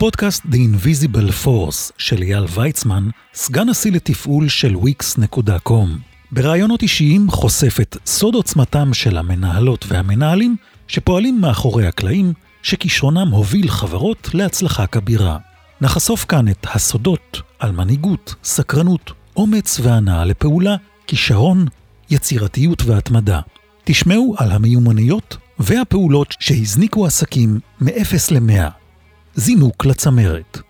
הפודקאסט The Invisible Force של אייל ויצמן, סגן נשיא לתפעול של wix.com. בראיונות אישיים חושף את סוד עוצמתם של המנהלות והמנהלים שפועלים מאחורי הקלעים, שכישרונם הוביל חברות להצלחה כבירה. נחשוף כאן את הסודות על מנהיגות, סקרנות, אומץ והנאה לפעולה, כישרון, יצירתיות והתמדה. תשמעו על המיומנויות והפעולות שהזניקו עסקים מ-0 ל-100. זינוק לצמרת.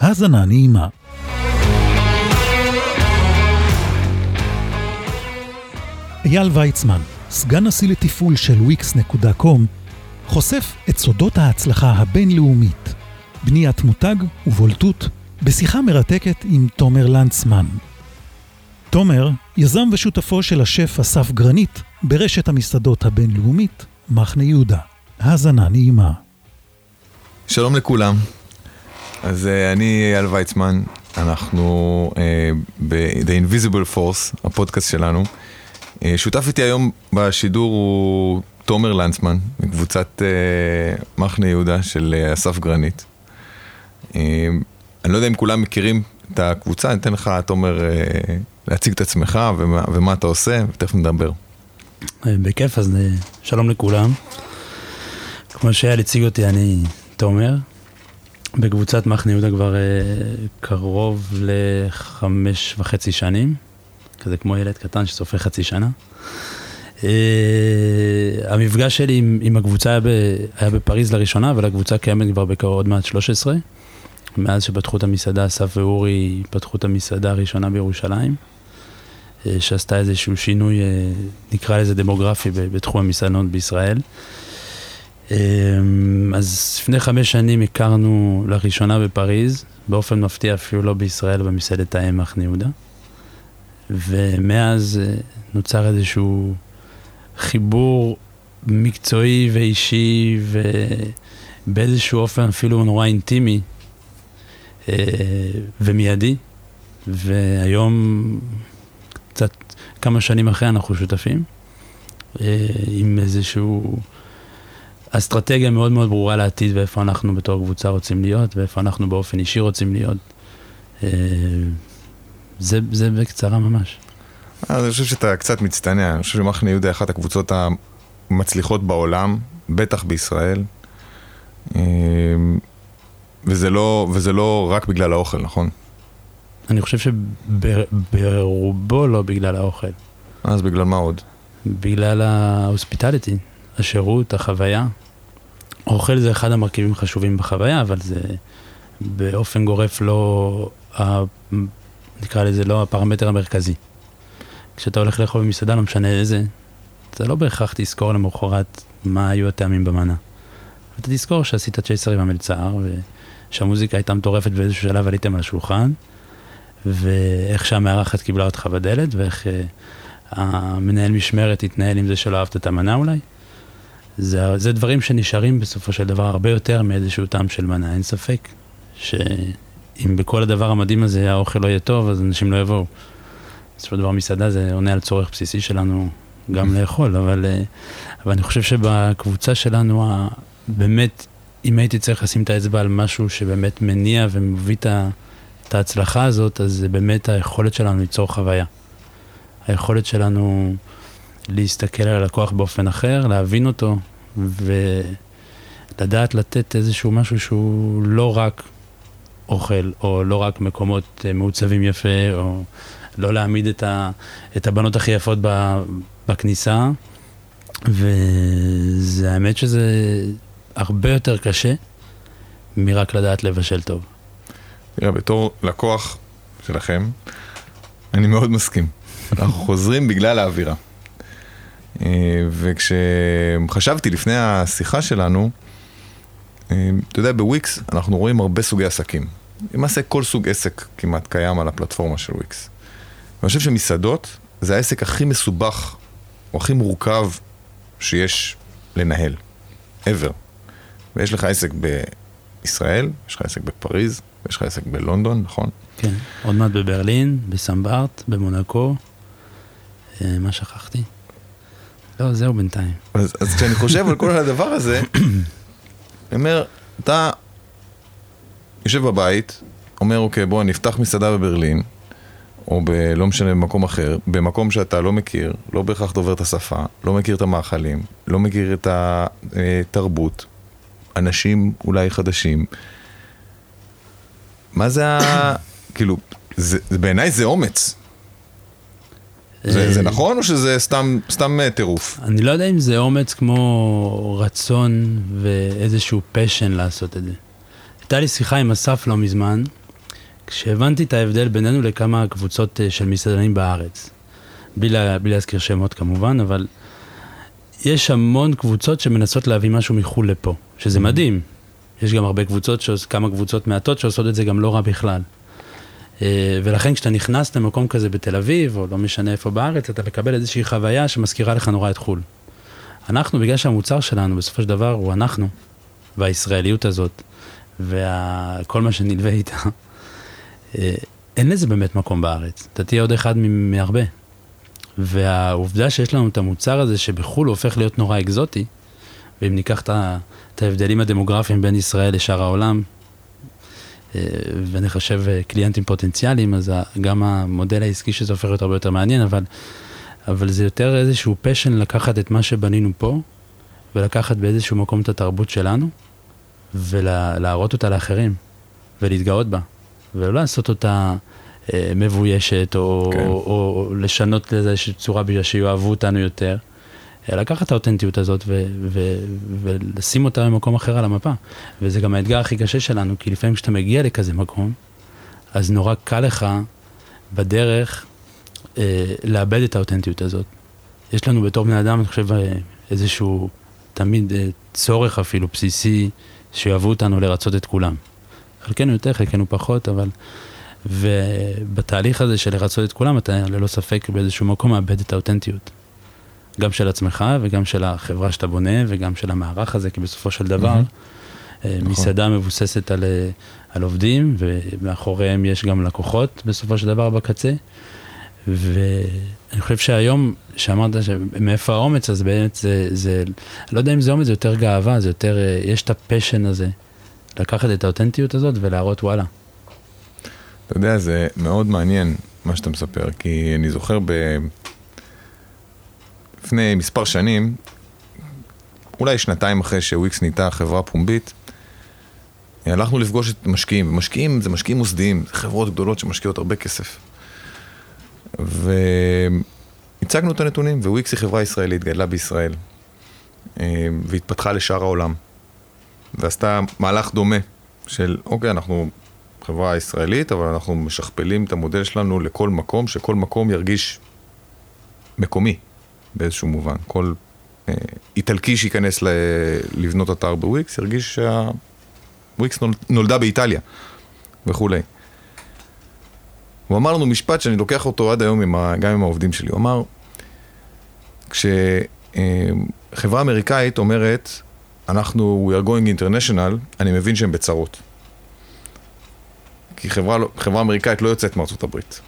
האזנה נעימה. אייל ויצמן, סגן נשיא לתפעול של wix.com, חושף את סודות ההצלחה הבינלאומית, בניית מותג ובולטות, בשיחה מרתקת עם תומר לנצמן. תומר, יזם ושותפו של השף אסף גרנית ברשת המסעדות הבינלאומית, מחנה יהודה. האזנה נעימה. שלום לכולם. אז uh, אני אייל ויצמן, אנחנו uh, ב-The Invisible Force, הפודקאסט שלנו. Uh, שותף איתי היום בשידור הוא תומר לנצמן, מקבוצת uh, מחנה יהודה של uh, אסף גרנית. Uh, אני לא יודע אם כולם מכירים את הקבוצה, אני אתן לך, תומר, uh, להציג את עצמך ומה, ומה אתה עושה, ותכף נדבר. בכיף, אז שלום לכולם. כמו שאייל הציג אותי, אני תומר, בקבוצת מחנה יהודה כבר uh, קרוב לחמש וחצי שנים, כזה כמו ילד קטן שסופר חצי שנה. Uh, המפגש שלי עם, עם הקבוצה היה, ב, היה בפריז לראשונה, אבל הקבוצה קיימת כבר בקרוב עוד מעט 13. מאז שפתחו את המסעדה, אסף ואורי פתחו את המסעדה הראשונה בירושלים, uh, שעשתה איזשהו שינוי, uh, נקרא לזה דמוגרפי, בתחום המסעדנות בישראל. אמ, אז לפני חמש שנים הכרנו לראשונה בפריז, באופן מפתיע אפילו לא בישראל, במסעדת האם מחנה יהודה. ומאז אה, נוצר איזשהו חיבור מקצועי ואישי ובאיזשהו אופן אפילו נורא אינטימי אה, ומיידי. והיום, קצת כמה שנים אחרי אנחנו שותפים, אה, עם איזשהו... אסטרטגיה מאוד מאוד ברורה לעתיד ואיפה אנחנו בתור קבוצה רוצים להיות ואיפה אנחנו באופן אישי רוצים להיות. אה, זה, זה בקצרה ממש. אני חושב שאתה קצת מצטנע, אני חושב שמחנה יהודה אחת הקבוצות המצליחות בעולם, בטח בישראל. אה, וזה לא, וזה לא רק בגלל האוכל, נכון? אני חושב שברובו לא בגלל האוכל. אז בגלל מה עוד? בגלל ההוספיטליטי, השירות, החוויה. אוכל זה אחד המרכיבים החשובים בחוויה, אבל זה באופן גורף לא, ה, נקרא לזה לא הפרמטר המרכזי. כשאתה הולך לאכול במסעדה, לא משנה איזה, אתה לא בהכרח תזכור למחרת מה היו הטעמים במנה. אתה תזכור שעשית צ'ייסר עם המלצר, ושהמוזיקה הייתה מטורפת באיזשהו שלב עליתם על השולחן, ואיך שהמארחת קיבלה אותך בדלת, ואיך uh, המנהל משמרת התנהל עם זה שלא אהבת את המנה אולי. זה, זה דברים שנשארים בסופו של דבר הרבה יותר מאיזשהו טעם של מנה, אין ספק שאם בכל הדבר המדהים הזה האוכל לא יהיה טוב, אז אנשים לא יבואו. בסופו של דבר מסעדה זה עונה על צורך בסיסי שלנו גם לאכול, אבל, אה, אבל אני חושב שבקבוצה שלנו, באמת, אם הייתי צריך לשים את האצבע על משהו שבאמת מניע ומביא את ההצלחה הזאת, אז זה באמת היכולת שלנו ליצור חוויה. היכולת שלנו... להסתכל על הלקוח באופן אחר, להבין אותו, ולדעת לתת איזשהו משהו שהוא לא רק אוכל, או לא רק מקומות אה, מעוצבים יפה, או לא להעמיד את, ה, את הבנות הכי יפות בכניסה, וזה האמת שזה הרבה יותר קשה מרק לדעת לבשל טוב. תראה, בתור לקוח שלכם, אני מאוד מסכים. אנחנו חוזרים בגלל האווירה. אה, וכשחשבתי לפני השיחה שלנו, אה, אתה יודע, בוויקס אנחנו רואים הרבה סוגי עסקים. למעשה כל סוג עסק כמעט קיים על הפלטפורמה של וויקס. ואני חושב שמסעדות זה העסק הכי מסובך או הכי מורכב שיש לנהל, ever. ויש לך עסק בישראל, יש לך עסק בפריז, ויש לך עסק בלונדון, נכון? כן, עוד מעט בברלין, בסמברט, במונקו, אה, מה שכחתי? לא, זהו בינתיים. אז, אז כשאני חושב על כל הדבר הזה, אני אומר, אתה יושב בבית, אומר, אוקיי, בוא נפתח מסעדה בברלין, או ב... לא משנה, במקום אחר, במקום שאתה לא מכיר, לא בהכרח דובר את השפה, לא מכיר את המאכלים, לא מכיר את התרבות, אנשים אולי חדשים. מה זה ה... כאילו, בעיניי זה אומץ. זה, זה אה, נכון או שזה סתם, סתם אה, טירוף? אני לא יודע אם זה אומץ כמו רצון ואיזשהו פשן לעשות את זה. הייתה לי שיחה עם אסף לא מזמן, כשהבנתי את ההבדל בינינו לכמה קבוצות אה, של מסעדנים בארץ. בלי, לה, בלי להזכיר שמות כמובן, אבל יש המון קבוצות שמנסות להביא משהו מחו"ל לפה, שזה מדהים. יש גם הרבה קבוצות, שעוש, כמה קבוצות מעטות שעושות את זה גם לא רע בכלל. אה, ולכן כשאתה נכנס למקום כזה בתל אביב, או לא משנה איפה בארץ, אתה מקבל איזושהי חוויה שמזכירה לך נורא את חו"ל. אנחנו, בגלל שהמוצר שלנו בסופו של דבר הוא אנחנו, והישראליות הזאת, וכל מה שנלווה איתה, אה, אין לזה באמת מקום בארץ. אתה תהיה עוד אחד מהרבה. והעובדה שיש לנו את המוצר הזה שבחו"ל הוא הופך להיות נורא אקזוטי, ואם ניקח את ההבדלים הדמוגרפיים בין ישראל לשאר העולם, ונחשב אה, קליינטים פוטנציאליים, אז גם המודל העסקי של זה הופך להיות הרבה יותר מעניין, אבל, אבל זה יותר איזשהו פשן לקחת את מה שבנינו פה, ולקחת באיזשהו מקום את התרבות שלנו, ולהראות אותה לאחרים, ולהתגאות בה, ולא לעשות אותה אה, מבוישת, או, כן. או, או, או לשנות לאיזושהי צורה בגלל שיאהבו אותנו יותר. לקחת את האותנטיות הזאת ו- ו- ולשים אותה במקום אחר על המפה. וזה גם האתגר הכי קשה שלנו, כי לפעמים כשאתה מגיע לכזה מקום, אז נורא קל לך בדרך אה, לאבד את האותנטיות הזאת. יש לנו בתור בני אדם, אני חושב, אה, איזשהו תמיד אה, צורך אפילו בסיסי, שיאהבו אותנו לרצות את כולם. חלקנו יותר, חלקנו פחות, אבל... ובתהליך הזה של לרצות את כולם, אתה ללא ספק באיזשהו מקום מאבד את האותנטיות. גם של עצמך וגם של החברה שאתה בונה וגם של המערך הזה, כי בסופו של דבר, mm-hmm. מסעדה נכון. מבוססת על, אה, על עובדים ומאחוריהם יש גם לקוחות בסופו של דבר בקצה. ואני חושב שהיום, שאמרת מאיפה האומץ, אז באמת זה, זה, לא יודע אם זה אומץ, זה יותר גאווה, זה יותר, אה, יש את הפשן הזה, לקחת את האותנטיות הזאת ולהראות וואלה. אתה יודע, זה מאוד מעניין מה שאתה מספר, כי אני זוכר ב... לפני מספר שנים, אולי שנתיים אחרי שוויקס נהייתה חברה פומבית, הלכנו לפגוש את משקיעים, משקיעים זה משקיעים מוסדיים, זה חברות גדולות שמשקיעות הרבה כסף. והצגנו את הנתונים, וויקס היא חברה ישראלית, גדלה בישראל, אה, והתפתחה לשאר העולם. ועשתה מהלך דומה של, אוקיי, אנחנו חברה ישראלית, אבל אנחנו משכפלים את המודל שלנו לכל מקום, שכל מקום ירגיש מקומי. באיזשהו מובן. כל אה, איטלקי שייכנס ל, לבנות אתר בוויקס ירגיש שהוויקס נול, נולדה באיטליה וכולי. הוא אמר לנו משפט שאני לוקח אותו עד היום עם ה, גם עם העובדים שלי. הוא אמר, כשחברה אה, אמריקאית אומרת, אנחנו, we are going international, אני מבין שהם בצרות. כי חברה, לא, חברה אמריקאית לא יוצאת מארצות הברית.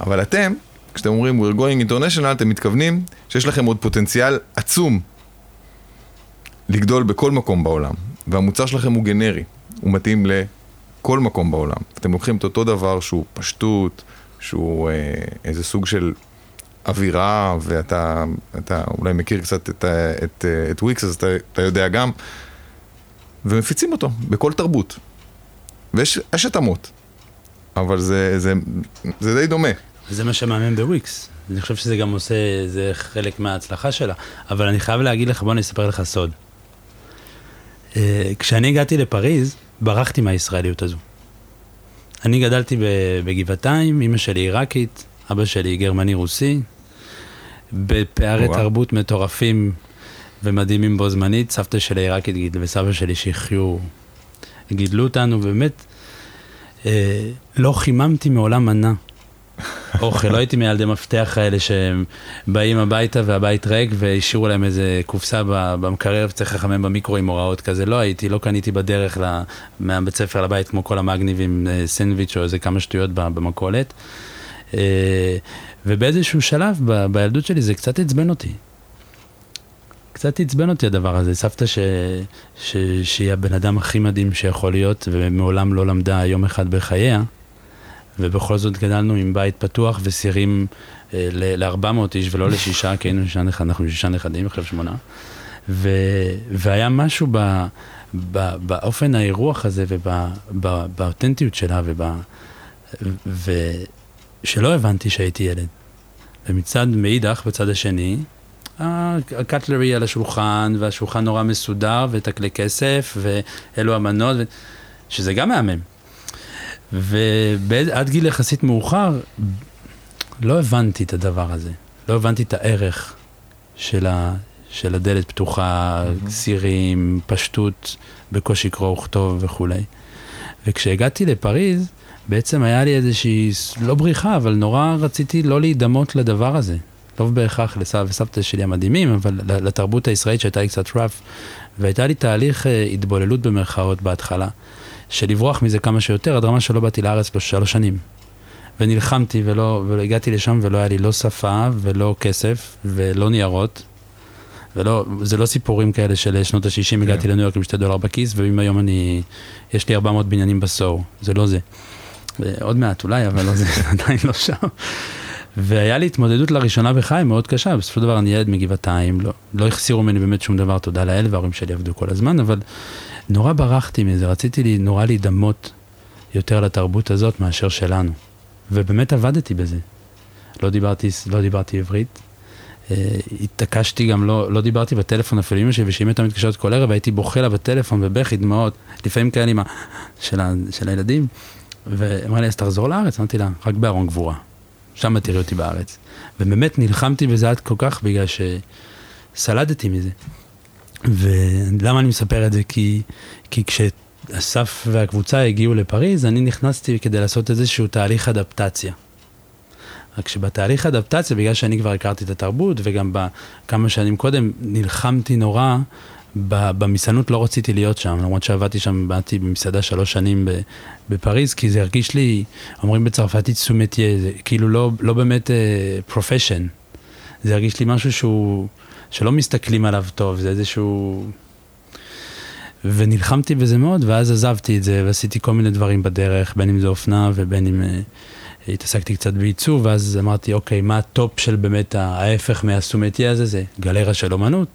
אבל אתם, כשאתם אומרים we're going international, אתם מתכוונים שיש לכם עוד פוטנציאל עצום לגדול בכל מקום בעולם. והמוצר שלכם הוא גנרי, הוא מתאים לכל מקום בעולם. אתם לוקחים את אותו דבר שהוא פשטות, שהוא אה, איזה סוג של אווירה, ואתה אתה אולי מכיר קצת את, את, את וויקס, אז אתה, אתה יודע גם, ומפיצים אותו בכל תרבות. ויש התאמות, אבל זה, זה, זה די דומה. וזה מה שמאמן בוויקס. אני חושב שזה גם עושה, זה חלק מההצלחה שלה. אבל אני חייב להגיד לך, בוא אני אספר לך סוד. אה, כשאני הגעתי לפריז, ברחתי מהישראליות הזו. אני גדלתי בגבעתיים, אמא שלי עיראקית, אבא שלי גרמני-רוסי, בפערי וואו. תרבות מטורפים ומדהימים בו זמנית, סבתא שלי עיראקית גידל וסבא שלי שהחיו, גידלו אותנו, באמת, אה, לא חיממתי מעולם מנה. אוכל, לא הייתי מילדי מפתח כאלה שהם באים הביתה והבית ריק והשאירו להם איזה קופסה במקרר וצריך לחמם במיקרו עם הוראות כזה, לא הייתי, לא קניתי בדרך מהבית ספר לבית כמו כל המגניבים אה, סנדוויץ' או איזה כמה שטויות במכולת. אה, ובאיזשהו שלב ב, בילדות שלי זה קצת עצבן אותי. קצת עצבן אותי הדבר הזה. סבתא ש... ש... שהיא הבן אדם הכי מדהים שיכול להיות, ומעולם לא למדה יום אחד בחייה, ובכל זאת גדלנו עם בית פתוח וסירים אה, ל-400 איש ולא לשישה, כי היינו שישה נכדים, אנחנו שישה נכדים, עכשיו שמונה. ו... והיה משהו ב... ב... באופן האירוח הזה ובאותנטיות שלה, וב... ושלא הבנתי שהייתי ילד. ומצד מאידך, בצד השני, הקטלרי על השולחן, והשולחן נורא מסודר, ותקלי כסף, ואלו המנות, ו... שזה גם מהמם. ועד גיל יחסית מאוחר, לא הבנתי את הדבר הזה. לא הבנתי את הערך של, ה... של הדלת פתוחה, mm-hmm. סירים, פשטות, בקושי קרוא וכתוב וכולי. וכשהגעתי לפריז, בעצם היה לי איזושהי, לא בריחה, אבל נורא רציתי לא להידמות לדבר הזה. לא בהכרח לסבא וסבתא שלי המדהימים, אבל לתרבות הישראלית שהייתה לי קצת רף. והייתה לי תהליך אה, התבוללות במרכאות בהתחלה, של לברוח מזה כמה שיותר, עד רמה שלא באתי לארץ בשלוש שנים. ונלחמתי ולא, והגעתי לשם ולא היה לי לא שפה ולא כסף ולא ניירות. ולא, זה לא סיפורים כאלה של שנות ה-60, כן. הגעתי לניו יורק עם שתי דולר בכיס, ואם היום אני, יש לי 400 בניינים בסור, זה לא זה. עוד מעט אולי, אבל לא זה, עדיין לא שם. והיה לי התמודדות לראשונה בחיי מאוד קשה, בסופו של דבר אני ילד מגבעתיים, לא, לא החסירו ממני באמת שום דבר, תודה לאל, וההורים שלי עבדו כל הזמן, אבל נורא ברחתי מזה, רציתי לי נורא להידמות יותר לתרבות הזאת מאשר שלנו. ובאמת עבדתי בזה. לא דיברתי, לא דיברתי עברית, אה, התעקשתי גם, לא, לא דיברתי בטלפון אפילו אמא שלי, ושאם הייתה מתקשרת כל ערב הייתי בוכה לה בטלפון בבכי דמעות, לפעמים כאלה עם ה... של, ה... של הילדים, ואמרה לי, אז תחזור לארץ? אמרתי לה, רק בארון גבורה. שם תראי אותי בארץ. ובאמת נלחמתי בזה עד כל כך בגלל שסלדתי מזה. ולמה אני מספר את זה? כי, כי כשאסף והקבוצה הגיעו לפריז, אני נכנסתי כדי לעשות איזשהו תהליך אדפטציה. רק שבתהליך אדפטציה, בגלל שאני כבר הכרתי את התרבות, וגם כמה שנים קודם נלחמתי נורא במסעדנות לא רציתי להיות שם, למרות שעבדתי שם, באתי במסעדה שלוש שנים בפריז, כי זה הרגיש לי, אומרים בצרפתית sous-métier, זה כאילו לא, לא באמת profession. Uh, זה הרגיש לי משהו שהוא, שלא מסתכלים עליו טוב, זה איזשהו... ונלחמתי בזה מאוד, ואז עזבתי את זה, ועשיתי כל מיני דברים בדרך, בין אם זה אופנה ובין אם uh, התעסקתי קצת בעיצוב, ואז אמרתי, אוקיי, מה ה top של באמת ההפך מה sous-métier הזה? זה גלריה של אומנות.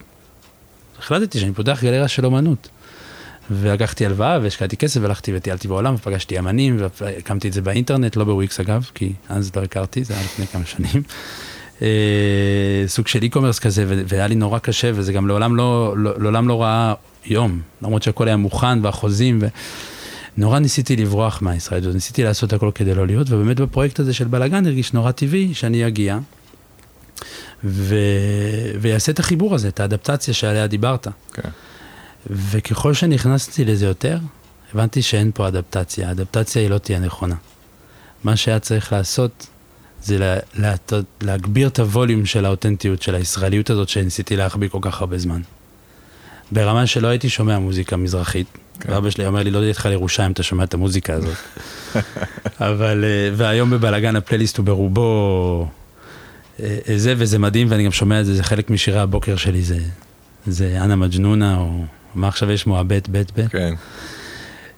החלטתי שאני פותח גלריה של אומנות. ולקחתי הלוואה והשקעתי כסף והלכתי וטיילתי בעולם ופגשתי אמנים והקמתי את זה באינטרנט, לא בוויקס אגב, כי אז לא הכרתי, זה היה לפני כמה שנים. אה, סוג של e-commerce כזה והיה לי נורא קשה וזה גם לעולם לא, לא, לעולם לא ראה יום, למרות שהכל היה מוכן והחוזים ונורא ניסיתי לברוח מהישראליות, ניסיתי לעשות הכל כדי לא להיות ובאמת בפרויקט הזה של בלאגן הרגיש נורא טבעי שאני אגיע. ו... ויעשה את החיבור הזה, את האדפטציה שעליה דיברת. כן. וככל שנכנסתי לזה יותר, הבנתי שאין פה אדפטציה, האדפטציה היא לא תהיה נכונה. מה שהיה צריך לעשות זה לה, לה, להגביר את הווליום של האותנטיות, של הישראליות הזאת שניסיתי להחביא כל כך הרבה זמן. ברמה שלא הייתי שומע מוזיקה מזרחית, כן. ואבא שלי אומר לי, לא תלך לירושלים, אתה שומע את המוזיקה הזאת. אבל, אה, והיום בבלאגן הפלייליסט הוא ברובו אה, זה, וזה מדהים, ואני גם שומע את זה, זה חלק משירי הבוקר שלי, זה, זה אנה מג'נונה, או מה עכשיו יש מועבט, בית בית. כן.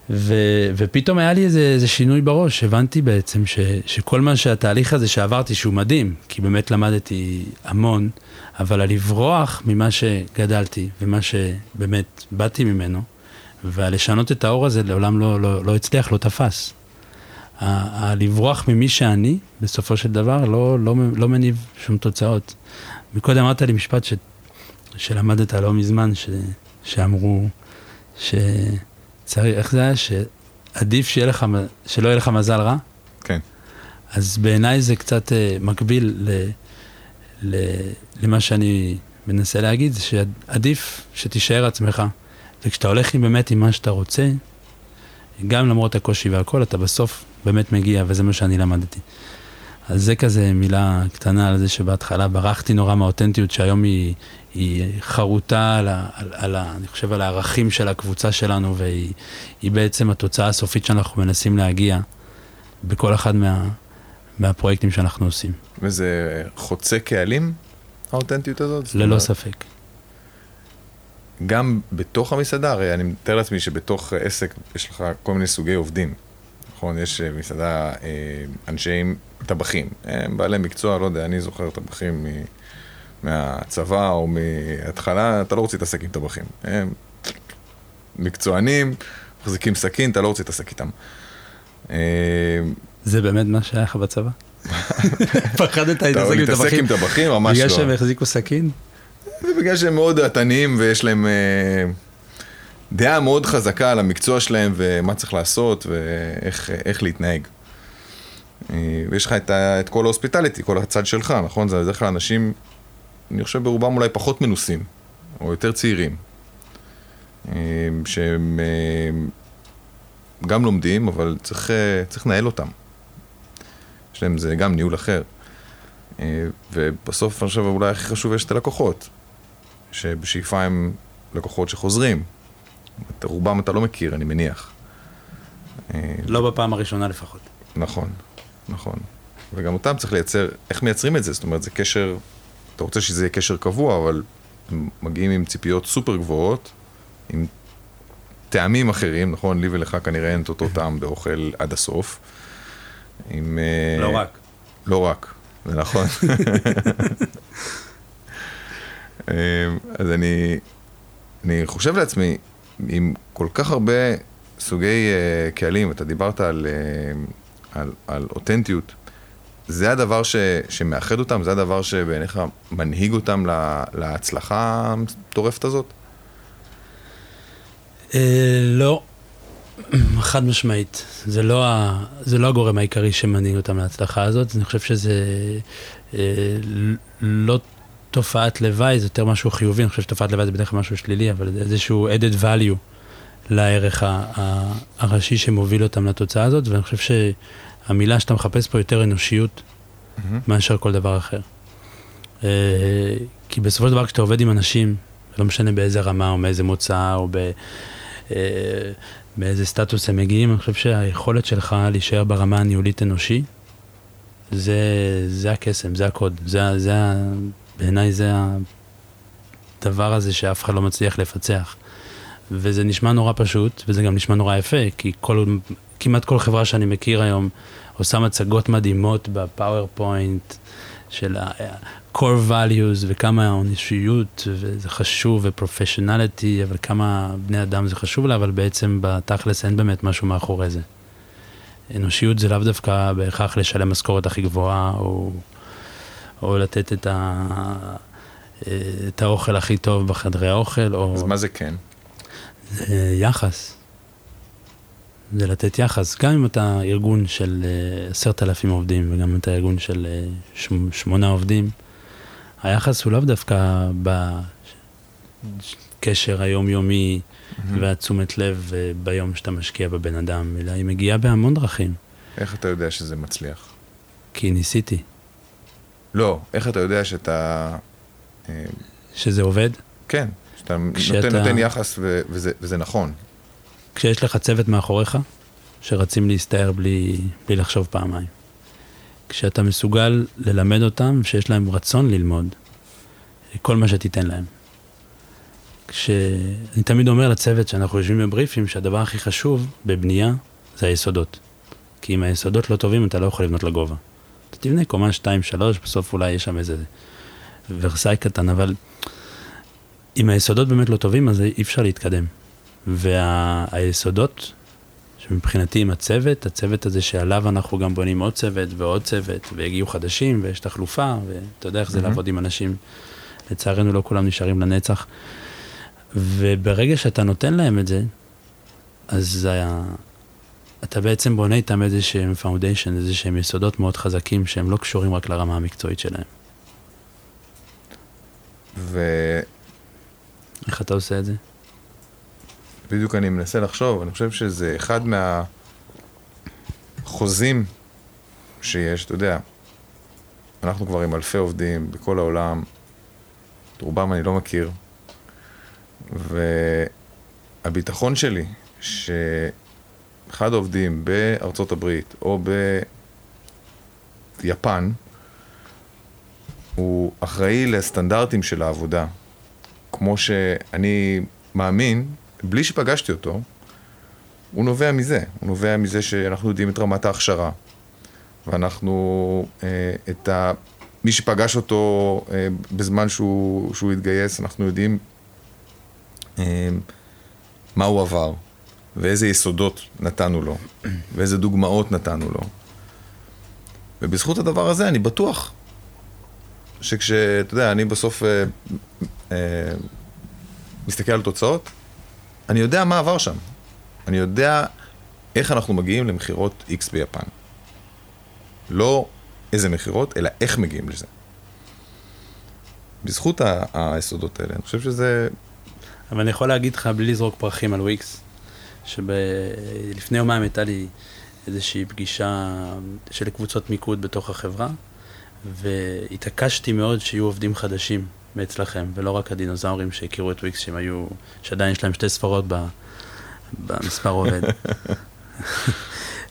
ו, ופתאום היה לי איזה, איזה שינוי בראש, הבנתי בעצם ש, שכל מה שהתהליך הזה שעברתי, שהוא מדהים, כי באמת למדתי המון, אבל על לברוח ממה שגדלתי ומה שבאמת באתי ממנו, ולשנות את האור הזה לעולם לא, לא, לא הצליח, לא תפס. הלברוח ממי שאני, בסופו של דבר, לא, לא, לא מניב שום תוצאות. מקודם אמרת לי משפט ש, שלמדת לא מזמן, ש, שאמרו, שצריך, איך זה היה? שעדיף שיהיה לך, שלא יהיה לך מזל רע? כן. אז בעיניי זה קצת uh, מקביל ל, ל, למה שאני מנסה להגיד, שעדיף שתישאר עצמך. וכשאתה הולך עם באמת עם מה שאתה רוצה, גם למרות הקושי והכל, אתה בסוף באמת מגיע, וזה מה שאני למדתי. אז זה כזה מילה קטנה על זה שבהתחלה ברחתי נורא מהאותנטיות, שהיום היא, היא חרוטה על, ה, על, על ה, אני חושב על הערכים של הקבוצה שלנו, והיא בעצם התוצאה הסופית שאנחנו מנסים להגיע בכל אחד מה, מהפרויקטים שאנחנו עושים. וזה חוצה קהלים, האותנטיות הזאת? ללא ספק. גם בתוך המסעדה, הרי אני מתאר לעצמי שבתוך עסק יש לך כל מיני סוגי עובדים. נכון, יש אה, מסעדה, אה, אנשי טבחים, הם בעלי מקצוע, לא יודע, אני זוכר טבחים מהצבא או מההתחלה, אתה לא רוצה להתעסק עם טבחים. הם מקצוענים, מחזיקים סכין, אתה לא רוצה להתעסק איתם. אה, זה באמת מה שהיה לך בצבא? פחדת להתעסק עם טבחים? להתעסק עם טבחים? ממש לא. בגלל שהם החזיקו סכין? זה בגלל שהם מאוד דעתניים ויש להם אה, דעה מאוד חזקה על המקצוע שלהם ומה צריך לעשות ואיך להתנהג. אה, ויש לך את, את כל ההוספיטליטי, כל הצד שלך, נכון? זה בדרך כלל אנשים, אני חושב ברובם אולי פחות מנוסים, או יותר צעירים, אה, שהם גם לומדים, אבל צריך, צריך לנהל אותם. יש להם זה גם ניהול אחר. ובסוף אני חושב אולי הכי חשוב יש את הלקוחות. שבשאיפה הם לקוחות שחוזרים. את רובם אתה לא מכיר, אני מניח. לא בפעם הראשונה לפחות. נכון, נכון. וגם אותם צריך לייצר, איך מייצרים את זה? זאת אומרת, זה קשר, אתה רוצה שזה יהיה קשר קבוע, אבל מגיעים עם ציפיות סופר גבוהות, עם טעמים אחרים, נכון? לי ולך כנראה אין את אותו טעם באוכל עד הסוף. עם... לא רק. לא רק, זה נכון. אמ, אז אני, אני חושב לעצמי, עם כל כך הרבה סוגי uh, קהלים, אתה דיברת על, uh, על, על אותנטיות, זה הדבר ש, שמאחד אותם? זה הדבר שבעיניך מנהיג אותם לה, להצלחה המטורפת הזאת? Uh, לא, חד משמעית. זה לא, ה, זה לא הגורם העיקרי שמנהיג אותם להצלחה הזאת, אני חושב שזה uh, לא תופעת לוואי זה יותר משהו חיובי, אני חושב שתופעת לוואי זה בדרך כלל משהו שלילי, אבל זה איזשהו added value לערך הראשי שמוביל אותם לתוצאה הזאת, ואני חושב שהמילה שאתה מחפש פה יותר אנושיות mm-hmm. מאשר כל דבר אחר. אה, כי בסופו של דבר כשאתה עובד עם אנשים, לא משנה באיזה רמה או מאיזה מוצא או ב... אה, באיזה סטטוס הם מגיעים, אני חושב שהיכולת שלך להישאר ברמה הניהולית אנושי, זה, זה הקסם, זה הקוד, זה, זה, בעיניי זה הדבר הזה שאף אחד לא מצליח לפצח. וזה נשמע נורא פשוט, וזה גם נשמע נורא יפה, כי כל, כמעט כל חברה שאני מכיר היום עושה מצגות מדהימות בפאורפוינט של ה-core values וכמה האנושיות, וזה חשוב, ופרופשיונליטי, אבל כמה בני אדם זה חשוב לה, אבל בעצם בתכלס אין באמת משהו מאחורי זה. אנושיות זה לאו דווקא בהכרח לשלם משכורת הכי גבוהה, או או לתת את, ה, את האוכל הכי טוב בחדרי האוכל, או... אז מה זה כן? זה יחס. זה לתת יחס. גם אם אתה ארגון של אה, עשרת אלפים עובדים, וגם אם אתה ארגון של אה, שמונה עובדים, היחס הוא לאו דווקא בקשר היומיומי mm-hmm. והתשומת לב אה, ביום שאתה משקיע בבן אדם, אלא היא מגיעה בהמון דרכים. איך אתה יודע שזה מצליח? כי ניסיתי. לא, איך אתה יודע שאתה... אה, שזה עובד? כן, שאתה כשאתה... נותן, נותן יחס ו- וזה, וזה נכון. כשיש לך צוות מאחוריך, שרצים להסתער בלי, בלי לחשוב פעמיים. כשאתה מסוגל ללמד אותם, שיש להם רצון ללמוד, כל מה שתיתן להם. כשאני תמיד אומר לצוות שאנחנו יושבים בבריפים, שהדבר הכי חשוב בבנייה זה היסודות. כי אם היסודות לא טובים, אתה לא יכול לבנות לגובה. אתה תבנה קומה 2-3, בסוף אולי יש שם איזה ורסאי קטן, אבל אם היסודות באמת לא טובים, אז אי אפשר להתקדם. והיסודות, שמבחינתי עם הצוות, הצוות הזה שעליו אנחנו גם בונים עוד צוות ועוד צוות, והגיעו חדשים, ויש תחלופה, ואתה יודע איך זה mm-hmm. לעבוד עם אנשים. לצערנו לא כולם נשארים לנצח. וברגע שאתה נותן להם את זה, אז זה היה... אתה בעצם בונה איתם איזה שהם foundation, איזה שהם יסודות מאוד חזקים שהם לא קשורים רק לרמה המקצועית שלהם. ו... איך אתה עושה את זה? בדיוק אני מנסה לחשוב, אני חושב שזה אחד מהחוזקים שיש, אתה יודע, אנחנו כבר עם אלפי עובדים בכל העולם, את רובם אני לא מכיר, והביטחון שלי, ש... אחד העובדים בארצות הברית או ביפן, הוא אחראי לסטנדרטים של העבודה כמו שאני מאמין, בלי שפגשתי אותו, הוא נובע מזה. הוא נובע מזה שאנחנו יודעים את רמת ההכשרה, ואנחנו, אה, את ה... מי שפגש אותו אה, בזמן שהוא, שהוא התגייס, אנחנו יודעים אה, מה הוא עבר, ואיזה יסודות נתנו לו, ואיזה דוגמאות נתנו לו. ובזכות הדבר הזה אני בטוח שכשאתה יודע, אני בסוף אה, אה, מסתכל על תוצאות, אני יודע מה עבר שם. אני יודע איך אנחנו מגיעים למכירות X ביפן. לא איזה מכירות, אלא איך מגיעים לזה. בזכות ה- היסודות האלה, אני חושב שזה... אבל אני יכול להגיד לך, בלי לזרוק פרחים על וויקס, שלפני יומיים הייתה לי איזושהי פגישה של קבוצות מיקוד בתוך החברה, והתעקשתי מאוד שיהיו עובדים חדשים מאצלכם, ולא רק הדינוזאורים שהכירו את וויקס, שהם היו, שעדיין יש להם שתי ספרות ב, במספר עובד.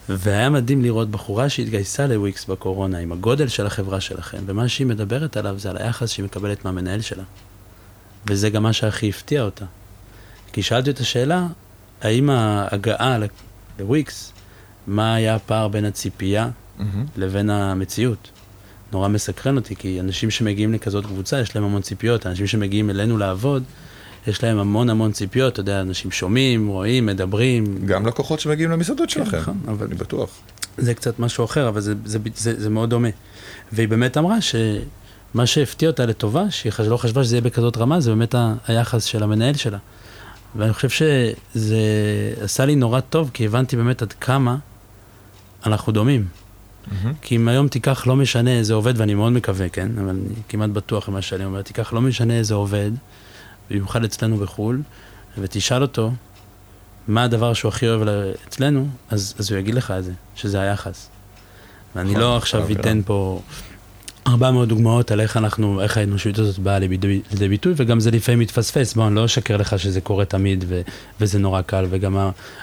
והיה מדהים לראות בחורה שהתגייסה לוויקס בקורונה עם הגודל של החברה שלכם, ומה שהיא מדברת עליו זה על היחס שהיא מקבלת מהמנהל שלה. וזה גם מה שהכי הפתיע אותה. כי שאלתי את השאלה, האם ההגעה לוויקס, מה היה הפער בין הציפייה לבין המציאות? נורא מסקרן אותי, כי אנשים שמגיעים לכזאת קבוצה, יש להם המון ציפיות. אנשים שמגיעים אלינו לעבוד, יש להם המון המון ציפיות. אתה יודע, אנשים שומעים, רואים, מדברים. גם לקוחות שמגיעים למסעדות כן, שלכם, נכון, אבל- אני בטוח. זה קצת משהו אחר, אבל זה, זה, זה, זה מאוד דומה. והיא באמת אמרה שמה שהפתיע אותה לטובה, שהיא לא חשבה שזה יהיה בכזאת רמה, זה באמת היחס של המנהל שלה. ואני חושב שזה עשה לי נורא טוב, כי הבנתי באמת עד כמה אנחנו דומים. כי אם היום תיקח, לא משנה איזה עובד, ואני מאוד מקווה, כן? אבל אני כמעט בטוח במה שאני אומר, תיקח, לא משנה איזה עובד, במיוחד אצלנו בחו"ל, ותשאל אותו מה הדבר שהוא הכי אוהב אצלנו, אז, אז הוא יגיד לך את זה, שזה היחס. ואני נכון, לא עכשיו האווירה. אתן פה 400 דוגמאות על איך אנחנו, איך האנושיות הזאת באה לידי, ביטוי, וגם זה לפעמים מתפספס, בוא, אני לא אשקר לך שזה קורה תמיד ו, וזה נורא קל, וגם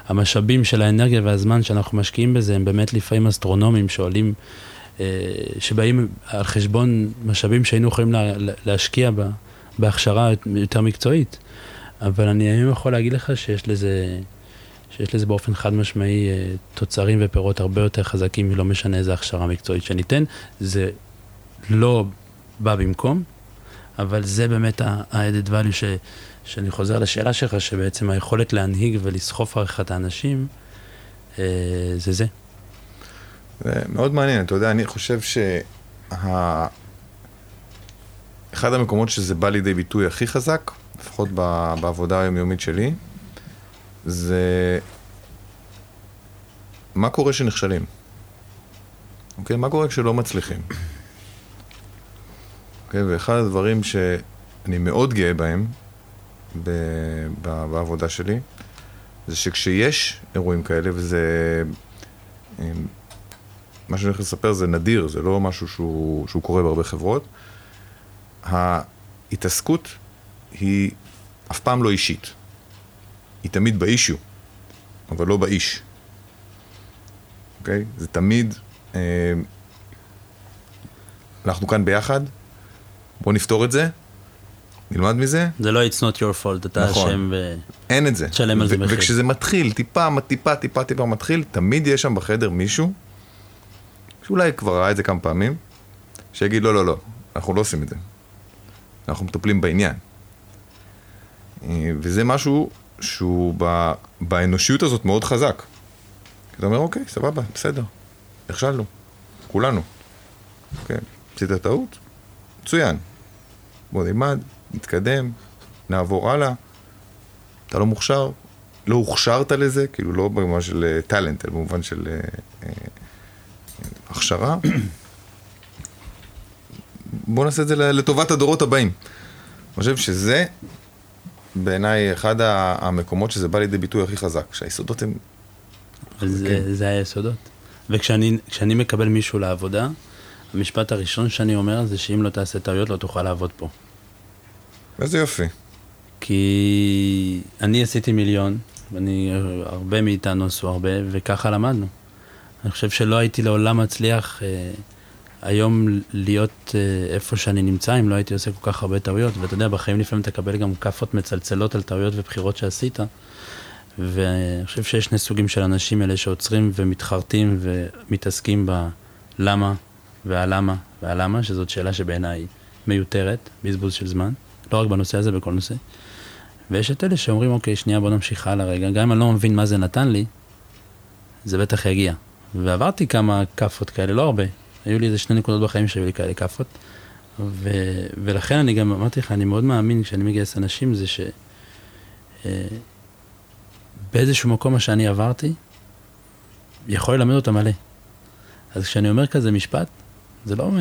המשאבים של האנרגיה והזמן שאנחנו משקיעים בזה, הם באמת לפעמים אסטרונומיים שעולים, אה, שבאים על חשבון משאבים שהיינו יכולים לה- להשקיע בה, בהכשרה יותר מקצועית. אבל אני היום יכול להגיד לך שיש לזה, שיש לזה באופן חד משמעי אה, תוצרים ופירות הרבה יותר חזקים, ולא משנה איזה הכשרה מקצועית שניתן. זה לא בא במקום, אבל זה באמת ה-added value ש, שאני חוזר לשאלה שלך, שבעצם היכולת להנהיג ולסחוף אחריך את האנשים, אה, זה זה. זה מאוד מעניין, אתה יודע, אני חושב שה... אחד המקומות שזה בא לידי ביטוי הכי חזק, לפחות ב... בעבודה היומיומית שלי, זה מה קורה כשנכשלים. אוקיי? מה קורה כשלא מצליחים. אוקיי? ואחד הדברים שאני מאוד גאה בהם ב... ב... בעבודה שלי, זה שכשיש אירועים כאלה, וזה... אמ, מה שאני הולך לספר זה נדיר, זה לא משהו שהוא, שהוא קורה בהרבה חברות. ההתעסקות היא אף פעם לא אישית. היא תמיד באישיו, אבל לא באיש. אוקיי? זה תמיד... אה, אנחנו כאן ביחד, בואו נפתור את זה, נלמד מזה, זה לא it's not your fault, אתה נכון. אשם ו... אין את זה. תשלם על זה מחיר. וכשזה מתחיל, טיפה, טיפה, טיפה, טיפה מתחיל, תמיד יש שם בחדר מישהו, שאולי כבר ראה את זה כמה פעמים, שיגיד, לא, לא, לא, אנחנו לא עושים את זה. אנחנו מטפלים בעניין. אה, וזה משהו שהוא ב, באנושיות הזאת מאוד חזק. אתה אומר, אוקיי, סבבה, בסדר, נכשלנו, כולנו. אוקיי, עשית טעות? מצוין. בוא נלמד, נתקדם, נעבור הלאה. אתה לא מוכשר, לא הוכשרת לזה, כאילו לא במובן של טאלנט, אלא במובן של אה, אה, הכשרה. בוא נעשה את זה לטובת הדורות הבאים. אני חושב שזה בעיניי אחד המקומות שזה בא לידי ביטוי הכי חזק, שהיסודות הם... אבל זה, כן. זה היסודות. וכשאני כשאני מקבל מישהו לעבודה, המשפט הראשון שאני אומר זה שאם לא תעשה טעויות לא תוכל לעבוד פה. איזה יופי. כי אני עשיתי מיליון, ואני, הרבה מאיתנו עשו הרבה, וככה למדנו. אני חושב שלא הייתי לעולם מצליח אה, היום להיות אה, איפה שאני נמצא, אם לא הייתי עושה כל כך הרבה טעויות, ואתה יודע, בחיים לפעמים תקבל גם כאפות מצלצלות על טעויות ובחירות שעשית, ואני חושב שיש שני סוגים של אנשים אלה שעוצרים ומתחרטים ומתעסקים בלמה והלמה והלמה, שזאת שאלה שבעיניי מיותרת, בזבוז של זמן, לא רק בנושא הזה, בכל נושא. ויש את אלה שאומרים, אוקיי, שנייה, בוא נמשיך הלאה רגע, גם אם אני לא מבין מה זה נתן לי, זה בטח יגיע. ועברתי כמה כאפות כאלה, לא הרבה. היו לי איזה שני נקודות בחיים שהיו לי כאלה כאפות. ו... ולכן אני גם אמרתי לך, אני מאוד מאמין כשאני מגייס אנשים, זה ש... אה, באיזשהו מקום מה שאני עברתי, יכול ללמד אותם מלא. אז כשאני אומר כזה משפט, זה לא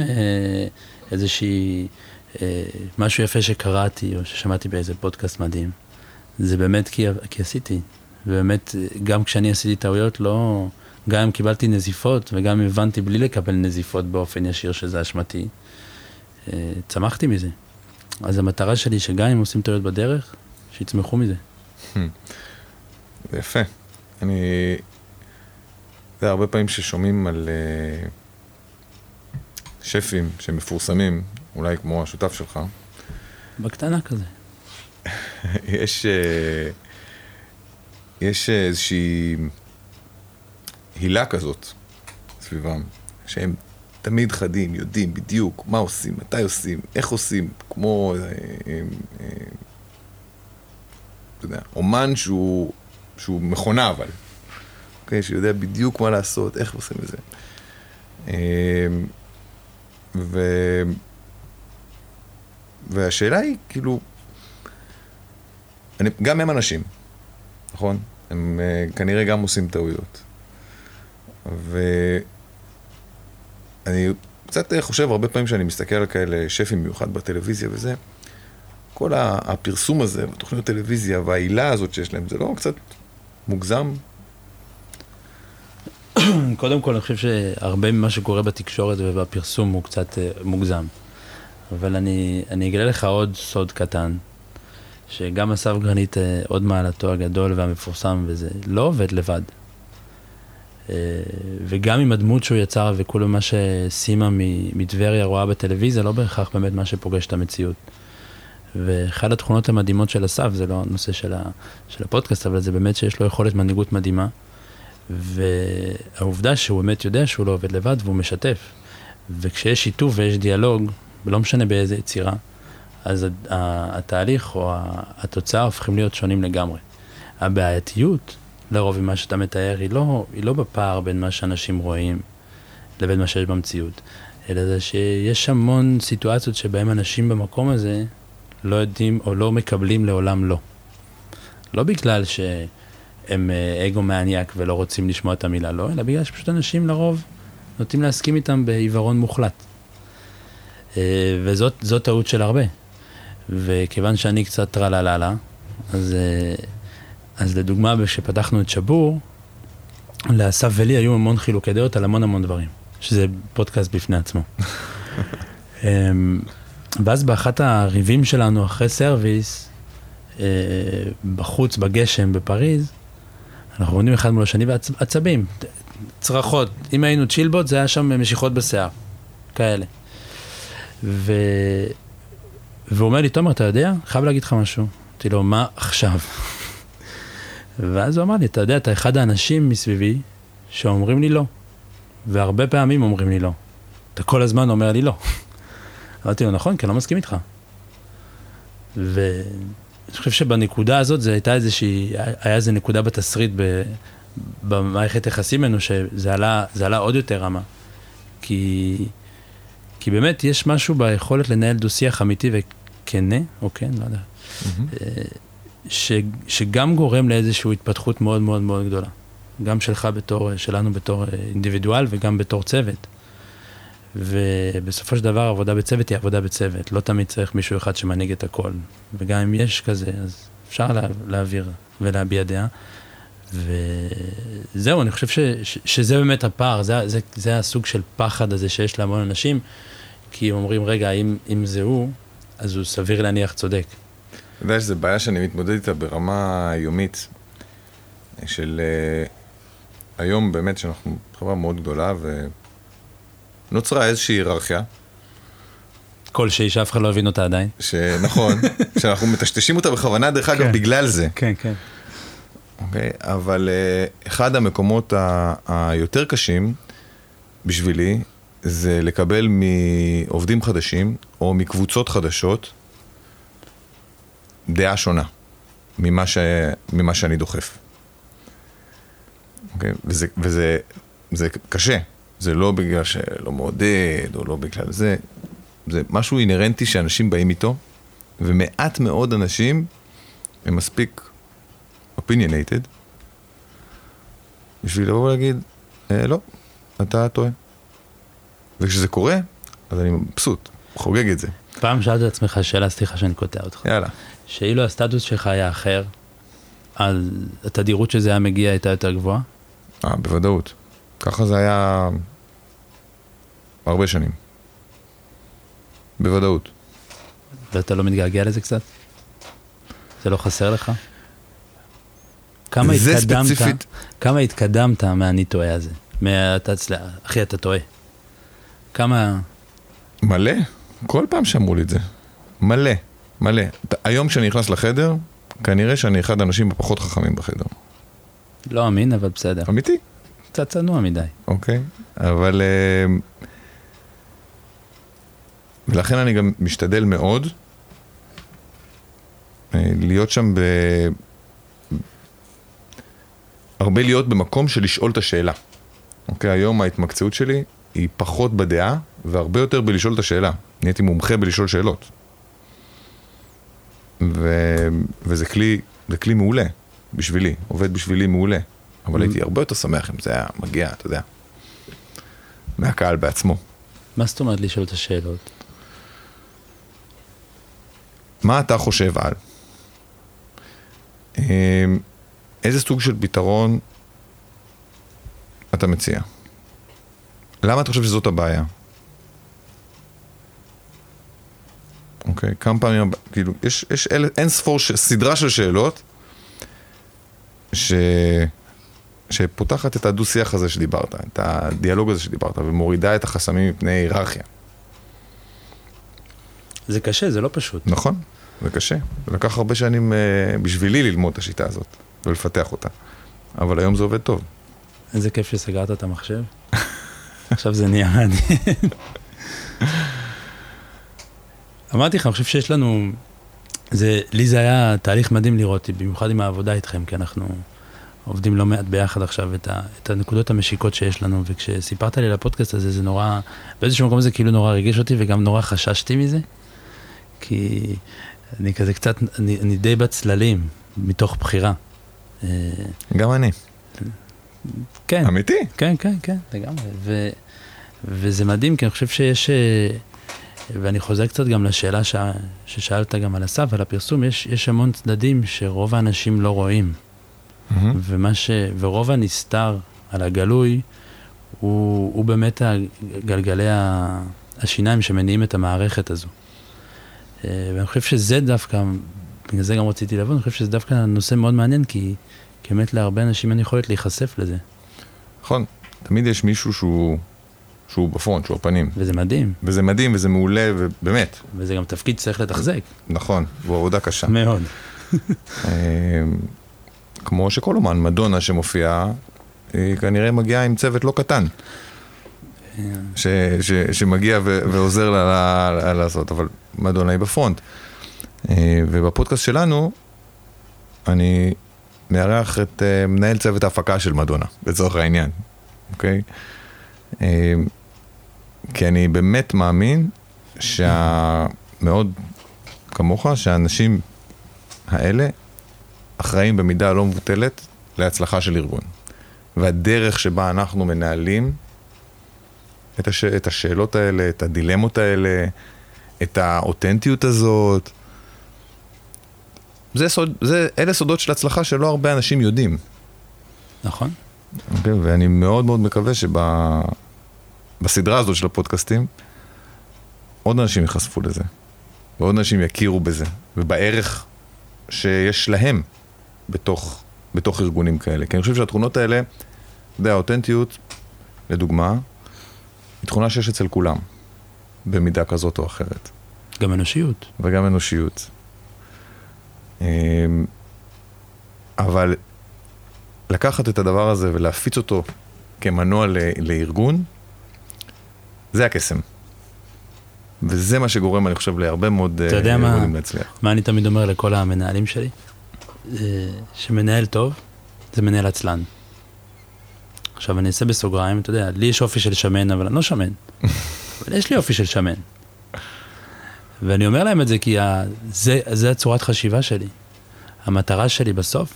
איזושהי, אה, משהו יפה שקראתי או ששמעתי באיזה פודקאסט מדהים. זה באמת כי, כי עשיתי. ובאמת, גם כשאני עשיתי טעויות, לא... גם אם קיבלתי נזיפות, וגם אם הבנתי בלי לקבל נזיפות באופן ישיר שזה אשמתי, אה, צמחתי מזה. אז המטרה שלי, שגם אם עושים טעויות בדרך, שיצמחו מזה. זה יפה. אני... זה הרבה פעמים ששומעים על uh, שפים שמפורסמים, אולי כמו השותף שלך. בקטנה כזה. יש, uh, יש איזושהי הילה כזאת סביבם, שהם תמיד חדים, יודעים בדיוק מה עושים, מתי עושים, איך עושים, כמו, אה, אה, אה, אתה יודע, אומן שהוא, שהוא מכונה אבל, אוקיי, שיודע בדיוק מה לעשות, איך עושים את זה. אה, ו... והשאלה היא, כאילו, אני, גם הם אנשים, נכון? הם uh, כנראה גם עושים טעויות. ואני קצת חושב הרבה פעמים שאני מסתכל על כאלה שפים מיוחד בטלוויזיה וזה, כל הפרסום הזה, בתוכניות טלוויזיה והעילה הזאת שיש להם, זה לא קצת מוגזם? קודם כל, אני חושב שהרבה ממה שקורה בתקשורת ובפרסום הוא קצת אה, מוגזם. אבל אני, אני אגלה לך עוד סוד קטן, שגם אסף גרנית, אה, עוד מעלתו הגדול והמפורסם, וזה לא עובד לבד. אה, וגם עם הדמות שהוא יצר וכל מה שסימה מטבריה רואה בטלוויזיה, לא בהכרח באמת מה שפוגש את המציאות. ואחת התכונות המדהימות של אסף, זה לא הנושא של, של הפודקאסט, אבל זה באמת שיש לו יכולת מנהיגות מדהימה. והעובדה שהוא באמת יודע שהוא לא עובד לבד והוא משתף. וכשיש שיתוף ויש דיאלוג, ולא משנה באיזה יצירה, אז התהליך או התוצאה הופכים להיות שונים לגמרי. הבעייתיות לרוב עם מה שאתה מתאר, היא לא, היא לא בפער בין מה שאנשים רואים לבין מה שיש במציאות, אלא זה שיש המון סיטואציות שבהם אנשים במקום הזה לא יודעים או לא מקבלים לעולם לא. לא בגלל שהם אה, אגו מעניאק ולא רוצים לשמוע את המילה לא, אלא בגלל שפשוט אנשים לרוב נוטים להסכים איתם בעיוורון מוחלט. אה, וזאת טעות של הרבה. וכיוון שאני קצת טרלללה, אז אה, אז לדוגמה, כשפתחנו את שבור, לאסף ולי היו המון חילוקי דעות על המון המון דברים, שזה פודקאסט בפני עצמו. אמ, ואז באחת הריבים שלנו אחרי service, בחוץ, בגשם, בפריז, אנחנו עומדים אחד מול השני ועצבים, צרחות. אם היינו צ'ילבוט, זה היה שם משיכות בשיער, כאלה. ו... והוא אומר לי, תומר, אתה יודע? חייב להגיד לך משהו. אמרתי לו, מה עכשיו? ואז הוא אמר לי, אתה יודע, אתה אחד האנשים מסביבי שאומרים לי לא. והרבה פעמים אומרים לי לא. אתה כל הזמן אומר לי לא. אמרתי לו, נכון, כי אני לא מסכים איתך. ואני חושב שבנקודה הזאת זה הייתה איזושהי, היה איזו נקודה בתסריט ב, במערכת יחסים ממנו, שזה עלה, עלה עוד יותר רמה. כי, כי באמת יש משהו ביכולת לנהל דו-שיח אמיתי וכנה, או כן, לא יודע. Mm-hmm. ש, שגם גורם לאיזושהי התפתחות מאוד מאוד מאוד גדולה. גם שלך בתור, שלנו בתור אינדיבידואל וגם בתור צוות. ובסופו של דבר עבודה בצוות היא עבודה בצוות, לא תמיד צריך מישהו אחד שמנהיג את הכל. וגם אם יש כזה, אז אפשר לה, להעביר ולהביע דעה. וזהו, אני חושב ש, ש, שזה באמת הפער, זה, זה, זה הסוג של פחד הזה שיש להמון אנשים, כי הם אומרים, רגע, אם, אם זה הוא, אז הוא סביר להניח צודק. אתה יודע שזו בעיה שאני מתמודד איתה ברמה יומית, של uh, היום באמת שאנחנו חברה מאוד גדולה נוצרה איזושהי היררכיה, כלשהי שאף אחד לא הבין אותה עדיין. שנכון, שאנחנו מטשטשים אותה בכוונה, דרך אגב, כן. בגלל זה. כן, כן. אוקיי? אבל אה, אחד המקומות ה- היותר קשים בשבילי, זה לקבל מעובדים חדשים, או מקבוצות חדשות, דעה שונה ממה, ש... ממה שאני דוחף. אוקיי? וזה, וזה זה קשה, זה לא בגלל שלא מעודד, או לא בגלל זה, זה משהו אינהרנטי שאנשים באים איתו, ומעט מאוד אנשים הם מספיק opinionated, בשביל לבוא ולהגיד, אה, לא, אתה טועה. וכשזה קורה, אז אני מבסוט, חוגג את זה. פעם שאלת את עצמך שאלה, סליחה שאני קוטע אותך. יאללה. שאילו הסטטוס שלך היה אחר, אז התדירות שזה היה מגיע הייתה יותר גבוהה? אה, בוודאות. ככה זה היה הרבה שנים. בוודאות. ואתה לא מתגעגע לזה קצת? זה לא חסר לך? כמה זה התקדמת, ספציפית- כמה התקדמת מה"אני טועה" הזה? מה"אתה אצלה, אחי אתה טועה"? כמה... מלא, כל פעם שאמרו לי את זה. מלא, מלא. היום כשאני נכנס לחדר, כנראה שאני אחד האנשים הפחות חכמים בחדר. לא אמין, אבל בסדר. אמיתי, קצת צנוע מדי. אוקיי? אבל... אה, ולכן אני גם משתדל מאוד אה, להיות שם ב... הרבה להיות במקום של לשאול את השאלה. אוקיי, היום ההתמקצעות שלי היא פחות בדעה והרבה יותר בלשאול את השאלה. נהייתי מומחה בלשאול שאלות. ו... וזה כלי, זה כלי מעולה בשבילי, עובד בשבילי מעולה. אבל הייתי הרבה יותר שמח אם זה היה מגיע, אתה יודע, מהקהל בעצמו. מה זאת אומרת לשאול את השאלות? מה אתה חושב על? אמ, איזה סוג של פתרון אתה מציע? למה אתה חושב שזאת הבעיה? אוקיי, כמה פעמים, כאילו, יש, יש אל, אין ספור, ש, סדרה של שאלות ש, שפותחת את הדו-שיח הזה שדיברת, את הדיאלוג הזה שדיברת, ומורידה את החסמים מפני היררכיה. זה קשה, זה לא פשוט. נכון, זה קשה. זה לקח הרבה שנים אה, בשבילי ללמוד את השיטה הזאת ולפתח אותה. אבל היום זה עובד טוב. איזה כיף שסגרת את המחשב. עכשיו זה נהיה מעניין. אמרתי לך, אני חושב שיש לנו... זה, לי זה היה תהליך מדהים לראות, במיוחד עם העבודה איתכם, כי אנחנו עובדים לא מעט ביחד עכשיו את, ה, את הנקודות המשיקות שיש לנו, וכשסיפרת לי על הפודקאסט הזה, זה נורא, באיזשהו מקום זה כאילו נורא ריגש אותי, וגם נורא חששתי מזה, כי אני כזה קצת, אני, אני די בצללים, מתוך בחירה. אה, גם אני. כן. אמיתי. כן, כן, כן, לגמרי. ו, וזה מדהים, כי אני חושב שיש, אה, ואני חוזר קצת גם לשאלה ש, ששאלת גם על הסף, על הפרסום, יש, יש המון צדדים שרוב האנשים לא רואים. מהמם. ומה ש... ורוב הנסתר על הגלוי, הוא, הוא באמת גלגלי השיניים שמניעים את המערכת הזו. אה, ואני חושב שזה דווקא, בגלל זה גם רציתי לבוא, אני חושב שזה דווקא נושא מאוד מעניין, כי, כי באמת להרבה אנשים אין יכולת להיחשף לזה. נכון. תמיד יש מישהו שהוא, שהוא בפרונט, שהוא הפנים. וזה מדהים, וזה מדהים וזה מעולה, ובאמת, וזה גם תפקיד שצריך לתחזק. נכון, זו עבודה קשה. מאוד. אה, כמו שכל אומן, מדונה שמופיעה, היא כנראה מגיעה עם צוות לא קטן. ש, ש, שמגיע ו, ועוזר לה, לה, לה לעשות, אבל מדונה היא בפרונט. אה, ובפודקאסט שלנו, אני מארח את אה, מנהל צוות ההפקה של מדונה, לצורך העניין, אוקיי? אה, כי אני באמת מאמין שמאוד כמוך, שהאנשים האלה אחראים במידה לא מבוטלת להצלחה של ארגון. והדרך שבה אנחנו מנהלים את, הש... את השאלות האלה, את הדילמות האלה, את האותנטיות הזאת, זה סוד, זה, אלה סודות של הצלחה שלא הרבה אנשים יודעים. נכון? אוקיי? ואני מאוד מאוד מקווה שבסדרה הזאת של הפודקאסטים, עוד אנשים ייחשפו לזה, ועוד אנשים יכירו בזה, ובערך שיש להם בתוך, בתוך ארגונים כאלה. כי אני חושב שהתכונות האלה, אתה יודע, האותנטיות, לדוגמה, היא תכונה שיש אצל כולם, במידה כזאת או אחרת. גם אנושיות. וגם אנושיות. אמ, אבל לקחת את הדבר הזה ולהפיץ אותו כמנוע לארגון, זה הקסם. וזה מה שגורם, אני חושב, להרבה מאוד אתה יודע מה אני תמיד אומר לכל המנהלים שלי? שמנהל טוב זה מנהל עצלן. עכשיו אני אעשה בסוגריים, אתה יודע, לי יש אופי של שמן, אבל אני לא שמן. אבל יש לי אופי של שמן. ואני אומר להם את זה כי ה... זה, זה הצורת חשיבה שלי. המטרה שלי בסוף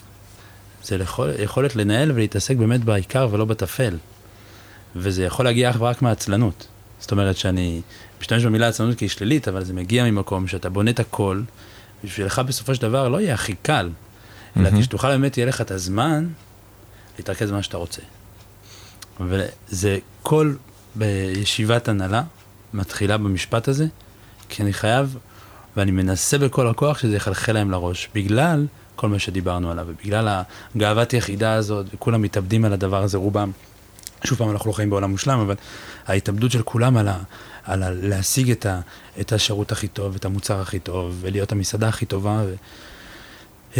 זה יכול, יכולת לנהל ולהתעסק באמת בעיקר ולא בטפל. וזה יכול להגיע אך ורק מעצלנות. זאת אומרת שאני משתמש במילה עצלנות כי היא שלילית, אבל זה מגיע ממקום שאתה בונה את הכל, בשבילך בסופו של דבר לא יהיה הכי קל, אלא mm-hmm. כשתוכל באמת, יהיה לך את הזמן להתרכז במה שאתה רוצה. וזה כל בישיבת הנהלה מתחילה במשפט הזה, כי אני חייב, ואני מנסה בכל הכוח שזה יחלחל להם לראש, בגלל כל מה שדיברנו עליו, ובגלל הגאוות יחידה הזאת, וכולם מתאבדים על הדבר הזה, רובם. שוב פעם, אנחנו לא חיים בעולם מושלם, אבל ההתאבדות של כולם על, ה, על ה, להשיג את, ה, את השירות הכי טוב, את המוצר הכי טוב, ולהיות המסעדה הכי טובה. ו, um,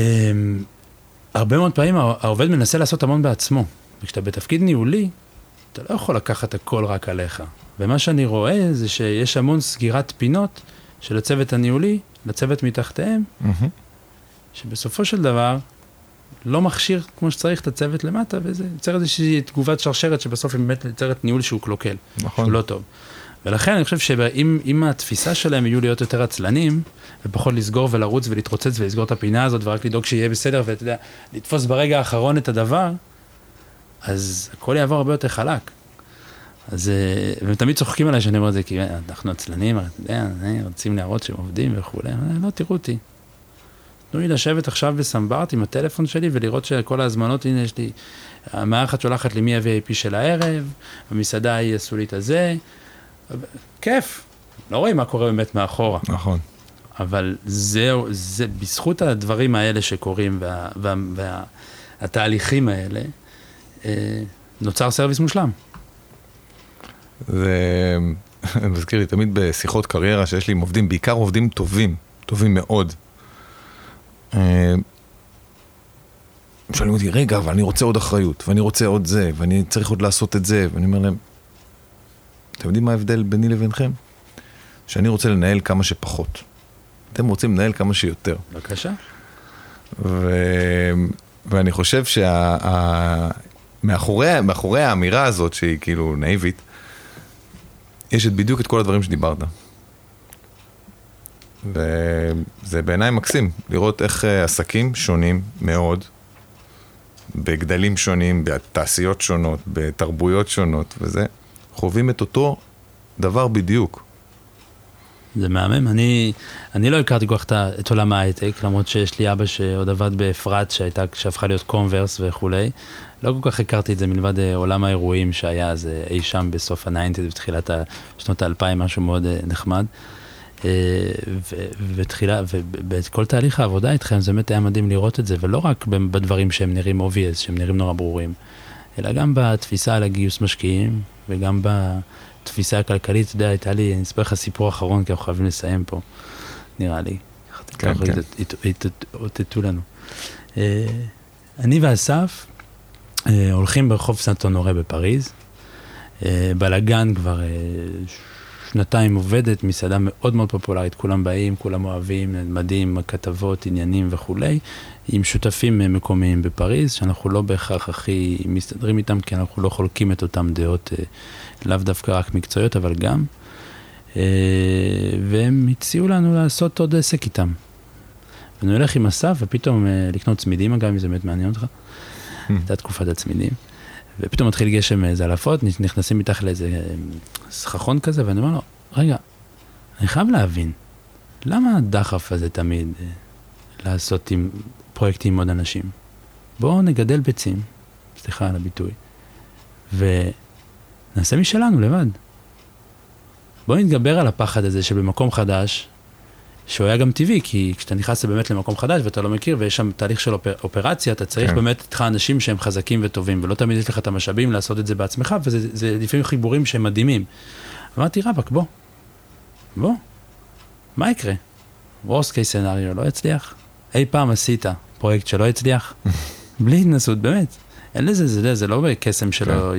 הרבה מאוד פעמים העובד מנסה לעשות המון בעצמו, וכשאתה בתפקיד ניהולי, אתה לא יכול לקחת הכל רק עליך. ומה שאני רואה זה שיש המון סגירת פינות של הצוות הניהולי לצוות מתחתיהם, mm-hmm. שבסופו של דבר לא מכשיר כמו שצריך את הצוות למטה, וזה יוצר איזושהי תגובת שרשרת שבסוף היא באמת יוצרת ניהול שהוא קלוקל, נכון. שהוא לא טוב. ולכן אני חושב שאם התפיסה שלהם יהיו להיות יותר עצלנים, ופחות לסגור ולרוץ ולהתרוצץ ולסגור את הפינה הזאת, ורק לדאוג שיהיה בסדר, ואתה יודע, לתפוס ברגע האחרון את הדבר, אז הכל יעבור הרבה יותר חלק. אז, אה, והם תמיד צוחקים עליי שאני אומר את זה, כי אנחנו עצלנים, יודע, רוצים להראות שהם עובדים וכולי, לא, תראו אותי. תנו לי לשבת עכשיו בסמברט עם הטלפון שלי ולראות שכל ההזמנות, הנה יש לי, המערכת שולחת לי מי ה-VIP של הערב, המסעדה היא עשו לי את הזה, כיף, לא רואים מה קורה באמת מאחורה. נכון. אבל זהו, זה בזכות הדברים האלה שקורים והתהליכים וה, וה, האלה, אה, נוצר סרוויס מושלם. זה מזכיר לי תמיד בשיחות קריירה שיש לי עם עובדים, בעיקר עובדים טובים, טובים מאוד. אה, שואלים אותי, רגע, אבל אני רוצה עוד אחריות, ואני רוצה עוד זה, ואני צריך עוד לעשות את זה, ואני אומר להם, אתם יודעים מה ההבדל ביני לבינכם? שאני רוצה לנהל כמה שפחות. אתם רוצים לנהל כמה שיותר. בבקשה. ו... ואני חושב שמאחורי שה... האמירה הזאת, שהיא כאילו נאיבית, יש את בדיוק את כל הדברים שדיברת. וזה בעיניי מקסים, לראות איך אה, עסקים שונים מאוד, בגדלים שונים, בתעשיות שונות, בתרבויות שונות וזה, חווים את אותו דבר בדיוק. זה מהמם, אני, אני לא הכרתי כל כך את עולם ההייטק, למרות שיש לי אבא שעוד עבד באפרת, שהייתה, שהפכה להיות קומברס וכולי. לא כל כך הכרתי את זה מלבד אה, עולם האירועים שהיה אז אה, אי שם בסוף הניינטיז, בתחילת שנות האלפיים, משהו מאוד נחמד. ותחילה, ובכל תהליך העבודה איתכם זה באמת היה מדהים לראות את זה, ולא רק בדברים שהם נראים obvious, שהם נראים נורא ברורים, אלא גם בתפיסה על הגיוס משקיעים, וגם בתפיסה הכלכלית, אתה יודע, הייתה לי, אני אספר לך סיפור אחרון, כי אנחנו חייבים לסיים פה, נראה לי. כן, כן. אותתו לנו. אה, אני ואסף אה, הולכים ברחוב סנטו נורה בפריז, אה, בלאגן כבר שנתיים עובדת, מסעדה מאוד מאוד פופולרית, כולם באים, כולם אוהבים, מדהים, כתבות, עניינים וכולי, עם שותפים מקומיים בפריז, שאנחנו לא בהכרח הכי מסתדרים איתם, כי אנחנו לא חולקים את אותם דעות, לאו דווקא רק מקצועיות, אבל גם. אה, והם הציעו לנו לעשות עוד עסק איתם. ואני הולך עם אסף, ופתאום אה, לקנות צמידים, אגב, אם זה באמת מעניין אותך. Hmm. הייתה תקופת הצמידים. ופתאום מתחיל גשם זלעפות, נכנסים מתחת לאיזה סככון כזה, ואני אומר לו, רגע, אני חייב להבין, למה הדחף הזה תמיד אה, לעשות עם פרויקטים עם עוד אנשים? בואו נגדל ביצים, סליחה על הביטוי, ונעשה משלנו לבד. בואו נתגבר על הפחד הזה שבמקום חדש שהוא היה גם טבעי, כי כשאתה נכנס באמת למקום חדש ואתה לא מכיר, ויש שם תהליך של אופר, אופרציה, אתה צריך כן. באמת איתך אנשים שהם חזקים וטובים, ולא תמיד יש לך את המשאבים לעשות את זה בעצמך, וזה זה לפעמים חיבורים שהם מדהימים. אמרתי, רבאק, בוא, בוא, מה יקרה? worst case scenario, לא יצליח? אי פעם עשית פרויקט שלא הצליח? בלי התנסות, באמת. אין לזה, זה, זה לא בקסם שלו.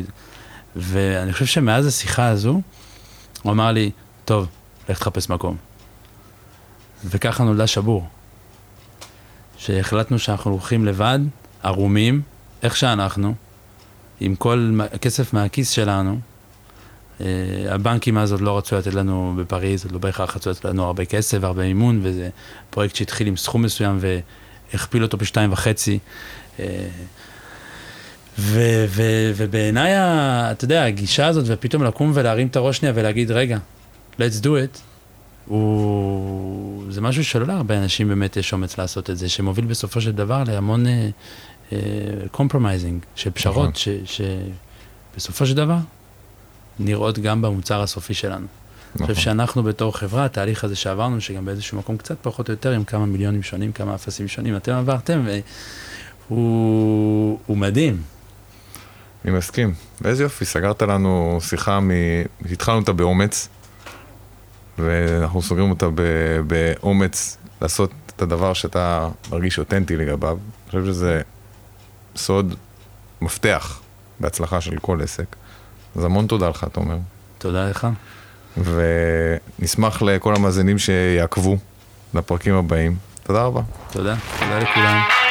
ואני חושב שמאז השיחה הזו, הוא אמר לי, טוב, לך תחפש מקום. וככה נולדה שבור. שהחלטנו שאנחנו הולכים לבד, ערומים, איך שאנחנו, עם כל הכסף מהכיס שלנו. אה, הבנקים אז עוד לא רצו לתת לנו בפריז, עוד לא בהכרח רצו לתת לנו הרבה כסף והרבה מימון, וזה פרויקט שהתחיל עם סכום מסוים והכפיל אותו בשתיים וחצי. אה, ו- ו- ובעיניי, אתה יודע, הגישה הזאת, ופתאום לקום ולהרים את הראש שנייה ולהגיד, רגע, let's do it, הוא... זה משהו שלא להרבה אנשים באמת יש אומץ לעשות את זה, שמוביל בסופו של דבר להמון compromising, של פשרות, נכון. שבסופו של דבר נראות גם במוצר הסופי שלנו. אני נכון. חושב שאנחנו בתור חברה, התהליך הזה שעברנו, שגם באיזשהו מקום קצת פחות או יותר, עם כמה מיליונים שונים, כמה אפסים שונים, אתם עברתם, והוא הוא מדהים. אני מסכים. ואיזה יופי, סגרת לנו שיחה מ... התחלנו אותה באומץ, ואנחנו סוגרים אותה ב... באומץ לעשות את הדבר שאתה מרגיש אותנטי לגביו. אני חושב שזה סוד מפתח בהצלחה של כל עסק. אז המון תודה לך, תומר. תודה לך. ונשמח לכל המאזינים שיעקבו לפרקים הבאים. תודה רבה. תודה. תודה לכולם.